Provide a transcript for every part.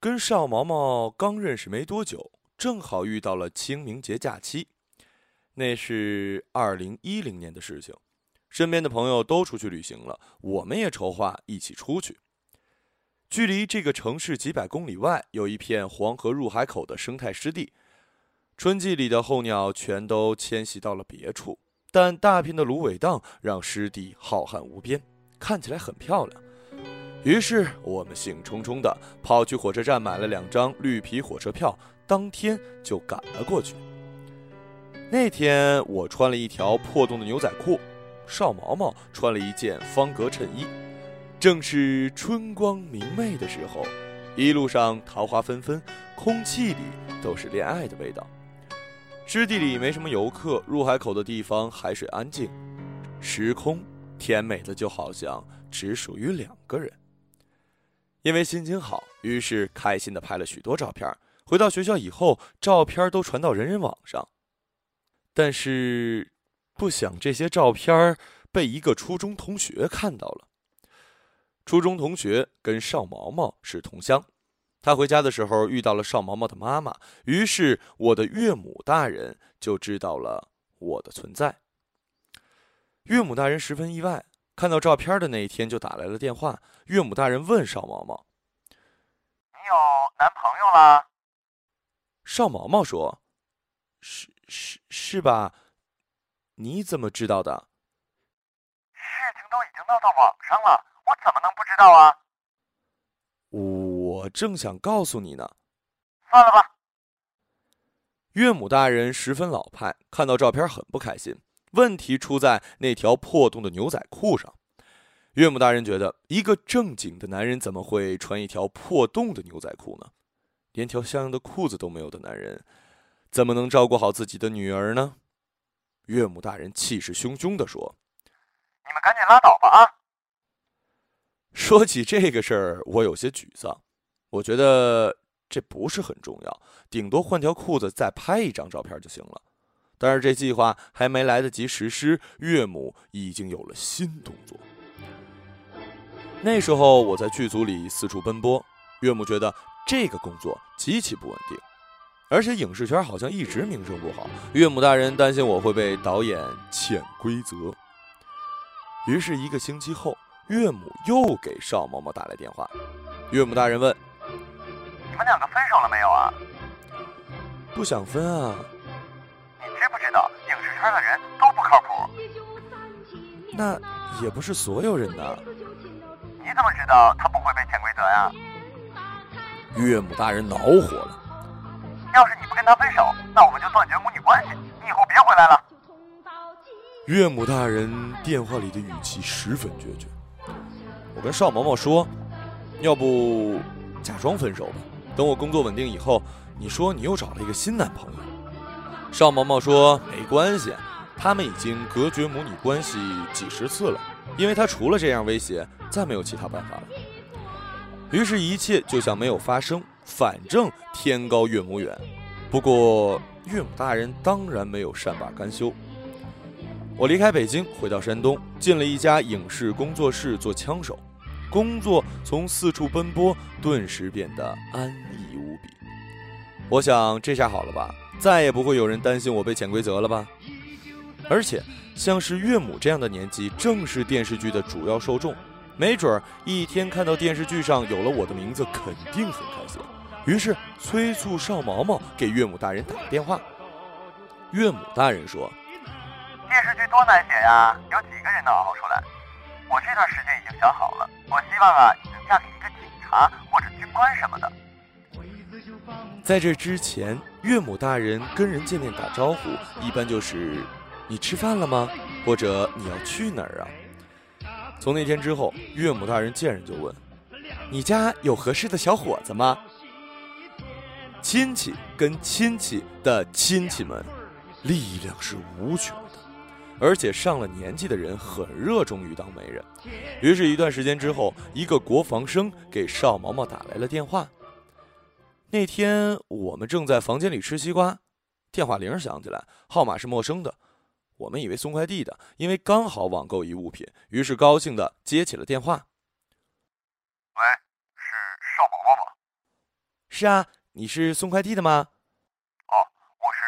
跟邵毛毛刚认识没多久，正好遇到了清明节假期。那是二零一零年的事情，身边的朋友都出去旅行了，我们也筹划一起出去。距离这个城市几百公里外，有一片黄河入海口的生态湿地。春季里的候鸟全都迁徙到了别处，但大片的芦苇荡让湿地浩瀚无边，看起来很漂亮。于是我们兴冲冲地跑去火车站买了两张绿皮火车票，当天就赶了过去。那天我穿了一条破洞的牛仔裤，邵毛毛穿了一件方格衬衣。正是春光明媚的时候，一路上桃花纷纷，空气里都是恋爱的味道。湿地里没什么游客，入海口的地方海水安静，时空甜美的就好像只属于两个人。因为心情好，于是开心的拍了许多照片。回到学校以后，照片都传到人人网上，但是不想这些照片被一个初中同学看到了。初中同学跟邵毛毛是同乡，他回家的时候遇到了邵毛毛的妈妈，于是我的岳母大人就知道了我的存在。岳母大人十分意外，看到照片的那一天就打来了电话。岳母大人问邵毛毛：“你有男朋友啦？”邵毛毛说：“是是是吧？你怎么知道的？”事情都已经闹到网上了。我怎么能不知道啊？我正想告诉你呢。算了吧。岳母大人十分老派，看到照片很不开心。问题出在那条破洞的牛仔裤上。岳母大人觉得，一个正经的男人怎么会穿一条破洞的牛仔裤呢？连条像样的裤子都没有的男人，怎么能照顾好自己的女儿呢？岳母大人气势汹汹地说：“你们赶紧拉倒吧！”啊！说起这个事儿，我有些沮丧。我觉得这不是很重要，顶多换条裤子，再拍一张照片就行了。但是这计划还没来得及实施，岳母已经有了新动作。那时候我在剧组里四处奔波，岳母觉得这个工作极其不稳定，而且影视圈好像一直名声不好。岳母大人担心我会被导演潜规则，于是一个星期后。岳母又给邵嬷嬷打来电话，岳母大人问：“你们两个分手了没有啊？”“不想分啊。”“你知道影视圈的人都不靠谱？”“那也不是所有人呐。”“你怎么知道他不会被潜规则呀？”岳母大人恼火了：“要是你不跟他分手，那我们就断绝母女关系，你以后别回来了。”岳母大人电话里的语气十分决绝。我跟邵毛毛说：“要不假装分手吧，等我工作稳定以后，你说你又找了一个新男朋友。”邵毛毛说：“没关系，他们已经隔绝母女关系几十次了，因为他除了这样威胁，再没有其他办法了。”于是，一切就像没有发生，反正天高岳母远。不过，岳母大人当然没有善罢甘休。我离开北京，回到山东，进了一家影视工作室做枪手。工作从四处奔波，顿时变得安逸无比。我想，这下好了吧，再也不会有人担心我被潜规则了吧？而且，像是岳母这样的年纪，正是电视剧的主要受众，没准儿一天看到电视剧上有了我的名字，肯定很开心。于是，催促邵毛毛给岳母大人打个电话。岳母大人说。电视剧多难写呀，有几个人能熬出来？我这段时间已经想好了，我希望啊，你能嫁给一个警察或者军官什么的。在这之前，岳母大人跟人见面打招呼，一般就是“你吃饭了吗？”或者“你要去哪儿啊？”从那天之后，岳母大人见人就问：“你家有合适的小伙子吗？”亲戚跟亲戚的亲戚们，力量是无穷的。而且上了年纪的人很热衷于当媒人，于是，一段时间之后，一个国防生给邵毛毛打来了电话。那天我们正在房间里吃西瓜，电话铃响起来，号码是陌生的，我们以为送快递的，因为刚好网购一物品，于是高兴的接起了电话。喂，是邵宝宝吗？是啊，你是送快递的吗？哦，我是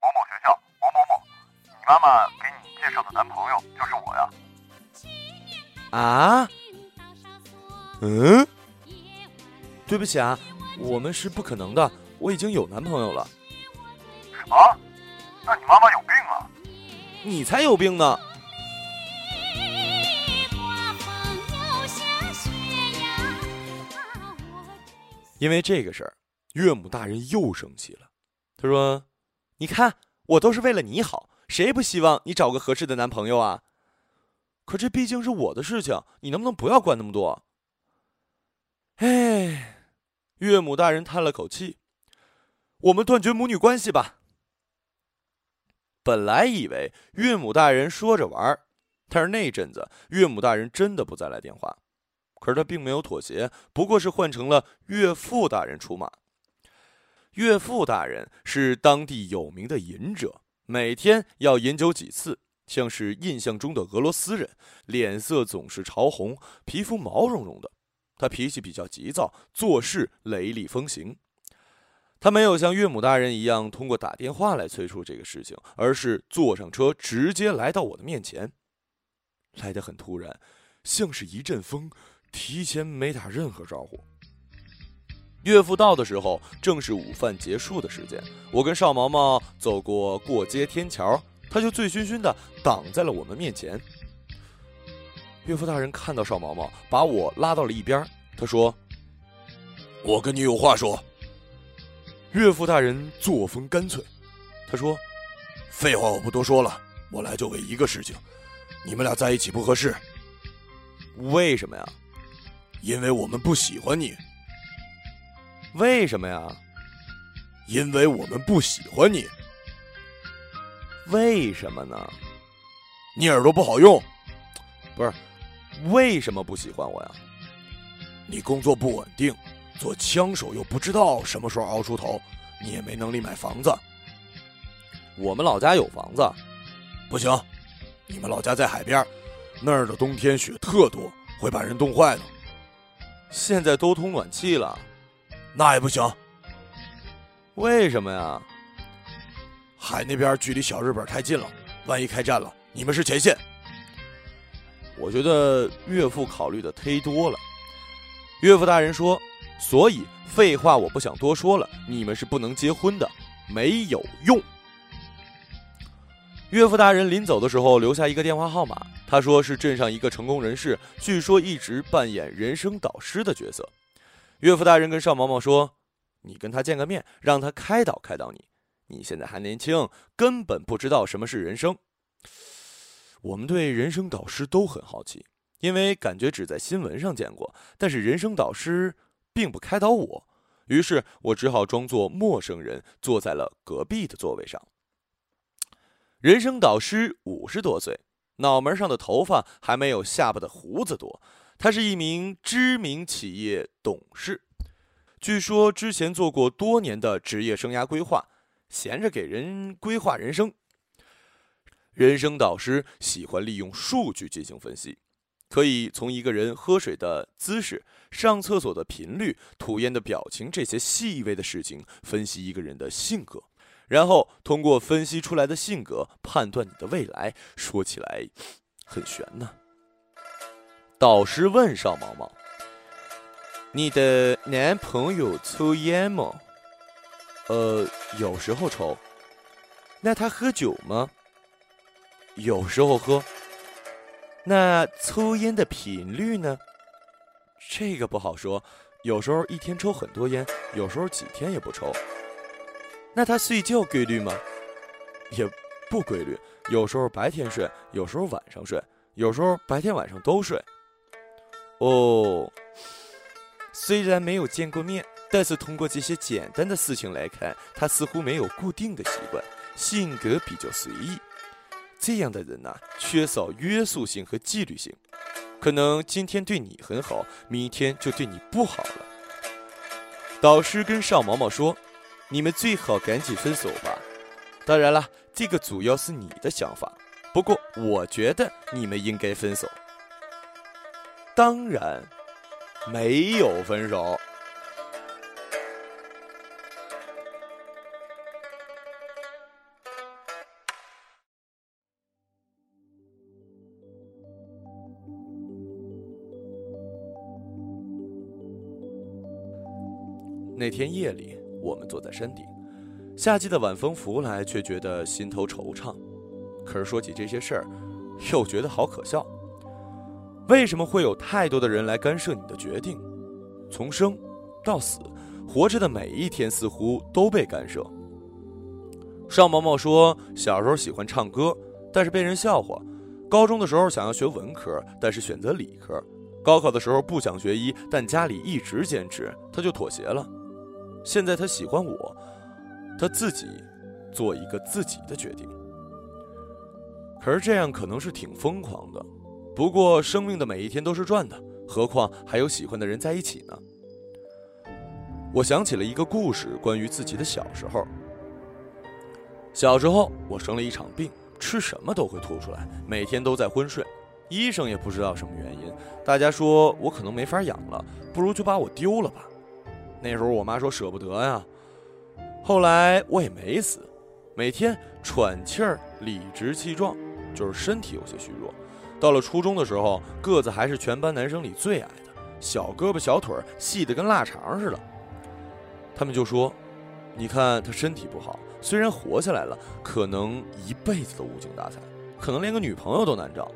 某某学校某某某，你妈妈给你介绍的男朋友就是我呀。啊？嗯？对不起啊，我们是不可能的，我已经有男朋友了。什么？那你妈妈有病啊？你才有病呢！因为这个事儿，岳母大人又生气了。他说：“你看，我都是为了你好，谁不希望你找个合适的男朋友啊？可这毕竟是我的事情，你能不能不要管那么多？”哎，岳母大人叹了口气：“我们断绝母女关系吧。”本来以为岳母大人说着玩儿，但是那阵子岳母大人真的不再来电话。可是他并没有妥协，不过是换成了岳父大人出马。岳父大人是当地有名的饮者，每天要饮酒几次，像是印象中的俄罗斯人，脸色总是潮红，皮肤毛茸茸的。他脾气比较急躁，做事雷厉风行。他没有像岳母大人一样通过打电话来催促这个事情，而是坐上车直接来到我的面前，来得很突然，像是一阵风。提前没打任何招呼。岳父到的时候，正是午饭结束的时间。我跟邵毛毛走过过街天桥，他就醉醺醺的挡在了我们面前。岳父大人看到邵毛毛，把我拉到了一边。他说：“我跟你有话说。”岳父大人作风干脆，他说：“废话我不多说了，我来就为一个事情，你们俩在一起不合适。为什么呀？”因为我们不喜欢你，为什么呀？因为我们不喜欢你，为什么呢？你耳朵不好用，不是？为什么不喜欢我呀？你工作不稳定，做枪手又不知道什么时候熬出头，你也没能力买房子。我们老家有房子，不行，你们老家在海边，那儿的冬天雪特多，会把人冻坏的。现在都通暖气了，那也不行。为什么呀？海那边距离小日本太近了，万一开战了，你们是前线。我觉得岳父考虑的忒多了。岳父大人说：“所以废话我不想多说了，你们是不能结婚的，没有用。”岳父大人临走的时候留下一个电话号码，他说是镇上一个成功人士，据说一直扮演人生导师的角色。岳父大人跟邵毛毛说：“你跟他见个面，让他开导开导你。你现在还年轻，根本不知道什么是人生。”我们对人生导师都很好奇，因为感觉只在新闻上见过，但是人生导师并不开导我，于是我只好装作陌生人，坐在了隔壁的座位上。人生导师五十多岁，脑门上的头发还没有下巴的胡子多。他是一名知名企业董事，据说之前做过多年的职业生涯规划，闲着给人规划人生。人生导师喜欢利用数据进行分析，可以从一个人喝水的姿势、上厕所的频率、吐烟的表情这些细微的事情分析一个人的性格。然后通过分析出来的性格判断你的未来，说起来很悬呢。导师问邵毛毛：“你的男朋友抽烟吗？”“呃，有时候抽。”“那他喝酒吗？”“有时候喝。”“那抽烟的频率呢？”“这个不好说，有时候一天抽很多烟，有时候几天也不抽。”那他睡觉规律吗？也不规律，有时候白天睡，有时候晚上睡，有时候白天晚上都睡。哦，虽然没有见过面，但是通过这些简单的事情来看，他似乎没有固定的习惯，性格比较随意。这样的人呐，缺少约束性和纪律性，可能今天对你很好，明天就对你不好了。导师跟邵毛毛说。你们最好赶紧分手吧。当然了，这个主要是你的想法。不过，我觉得你们应该分手。当然，没有分手。那天夜里，我们坐在山顶，夏季的晚风拂来，却觉得心头惆怅。可是说起这些事儿，又觉得好可笑。为什么会有太多的人来干涉你的决定？从生到死，活着的每一天似乎都被干涉。邵毛毛说，小时候喜欢唱歌，但是被人笑话；高中的时候想要学文科，但是选择理科；高考的时候不想学医，但家里一直坚持，他就妥协了。现在他喜欢我，他自己做一个自己的决定。可是这样可能是挺疯狂的。不过，生命的每一天都是赚的，何况还有喜欢的人在一起呢。我想起了一个故事，关于自己的小时候。小时候，我生了一场病，吃什么都会吐出来，每天都在昏睡，医生也不知道什么原因。大家说我可能没法养了，不如就把我丢了吧。那时候我妈说舍不得呀。后来我也没死，每天喘气儿，理直气壮，就是身体有些虚弱。到了初中的时候，个子还是全班男生里最矮的，小胳膊小腿细得跟腊肠似的。他们就说：“你看他身体不好，虽然活下来了，可能一辈子都无精打采，可能连个女朋友都难找。”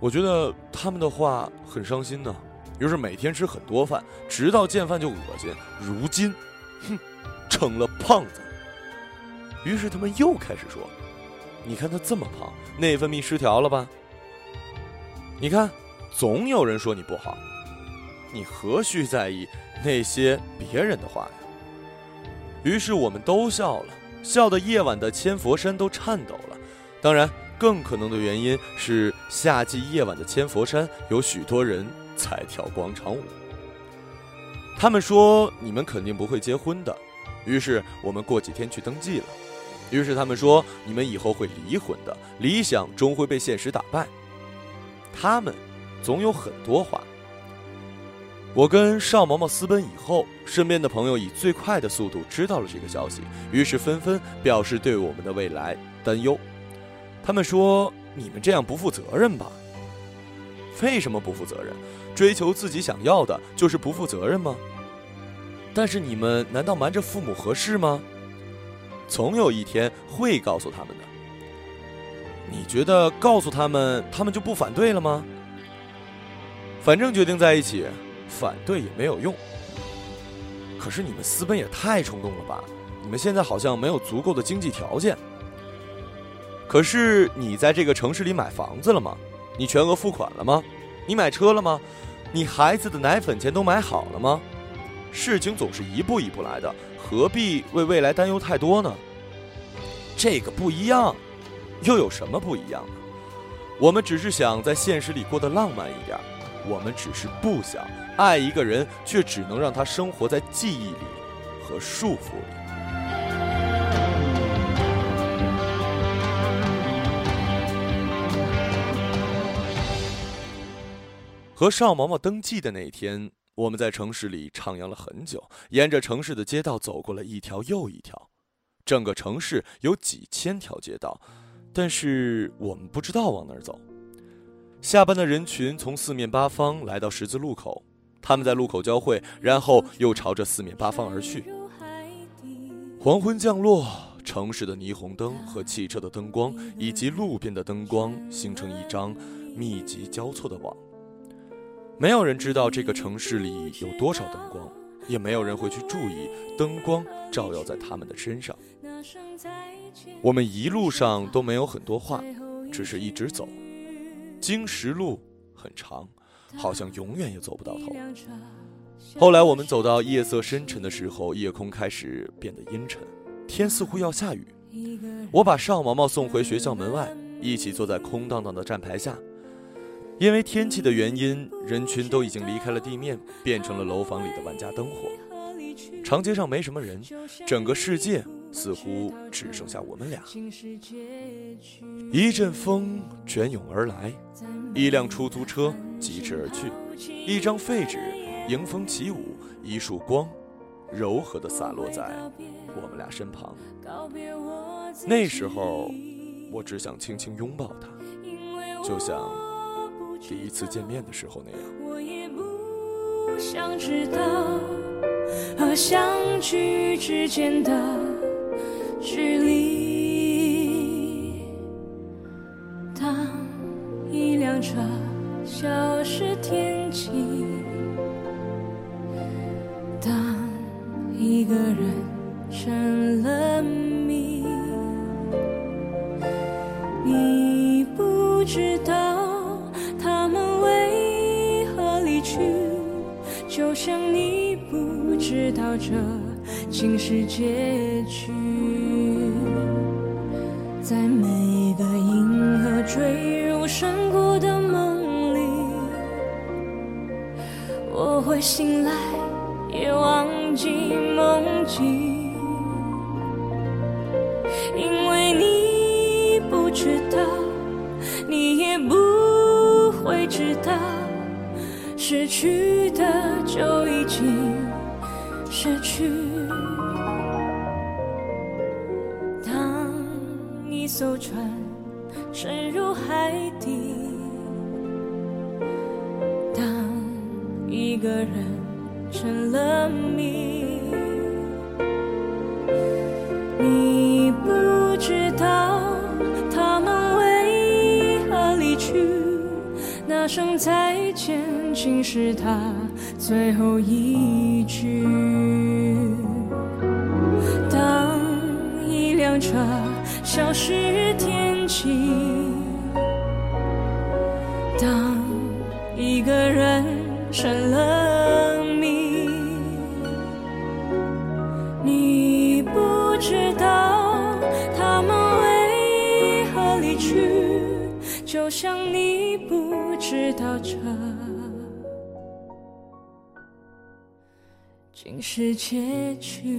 我觉得他们的话很伤心呢。于是每天吃很多饭，直到见饭就恶心。如今，哼，成了胖子。于是他们又开始说。你看他这么胖，内分泌失调了吧？你看，总有人说你不好，你何须在意那些别人的话呀？于是我们都笑了，笑得夜晚的千佛山都颤抖了。当然，更可能的原因是夏季夜晚的千佛山有许多人才跳广场舞。他们说你们肯定不会结婚的，于是我们过几天去登记了。于是他们说：“你们以后会离婚的，理想终会被现实打败。”他们总有很多话。我跟邵毛毛私奔以后，身边的朋友以最快的速度知道了这个消息，于是纷纷表示对我们的未来担忧。他们说：“你们这样不负责任吧？”为什么不负责任？追求自己想要的就是不负责任吗？但是你们难道瞒着父母合适吗？总有一天会告诉他们的。你觉得告诉他们，他们就不反对了吗？反正决定在一起，反对也没有用。可是你们私奔也太冲动了吧？你们现在好像没有足够的经济条件。可是你在这个城市里买房子了吗？你全额付款了吗？你买车了吗？你孩子的奶粉钱都买好了吗？事情总是一步一步来的。何必为未来担忧太多呢？这个不一样，又有什么不一样呢？我们只是想在现实里过得浪漫一点，我们只是不想爱一个人，却只能让他生活在记忆里和束缚里。和邵毛毛登记的那天。我们在城市里徜徉了很久，沿着城市的街道走过了一条又一条。整个城市有几千条街道，但是我们不知道往哪儿走。下班的人群从四面八方来到十字路口，他们在路口交汇，然后又朝着四面八方而去。黄昏降落，城市的霓虹灯和汽车的灯光以及路边的灯光形成一张密集交错的网。没有人知道这个城市里有多少灯光，也没有人会去注意灯光照耀在他们的身上。我们一路上都没有很多话，只是一直走。经石路很长，好像永远也走不到头。后来我们走到夜色深沉的时候，夜空开始变得阴沉，天似乎要下雨。我把邵毛毛送回学校门外，一起坐在空荡荡的站牌下。因为天气的原因，人群都已经离开了地面，变成了楼房里的万家灯火。长街上没什么人，整个世界似乎只剩下我们俩。一阵风卷涌而来，一辆出租车疾驰而去，一张废纸迎风起舞，一束光柔和地洒落在我们俩身旁。那时候，我只想轻轻拥抱他，就像。第一次见面的时候那样。我也不想知道和相聚之间的距离。当一辆车消失天际，到这竟是结局。在每个银河坠入深谷的梦里，我会醒来，也忘记梦境，因为你不知道，你也不会知道，失去的就已经失去。当一艘船沉入海底，当一个人成了谜，你不知道他们为何离去，那声再见竟是他最后一句。当一辆车消失天际，当一个人成了谜，你不知道他们为何离去，就像你不知道这是结局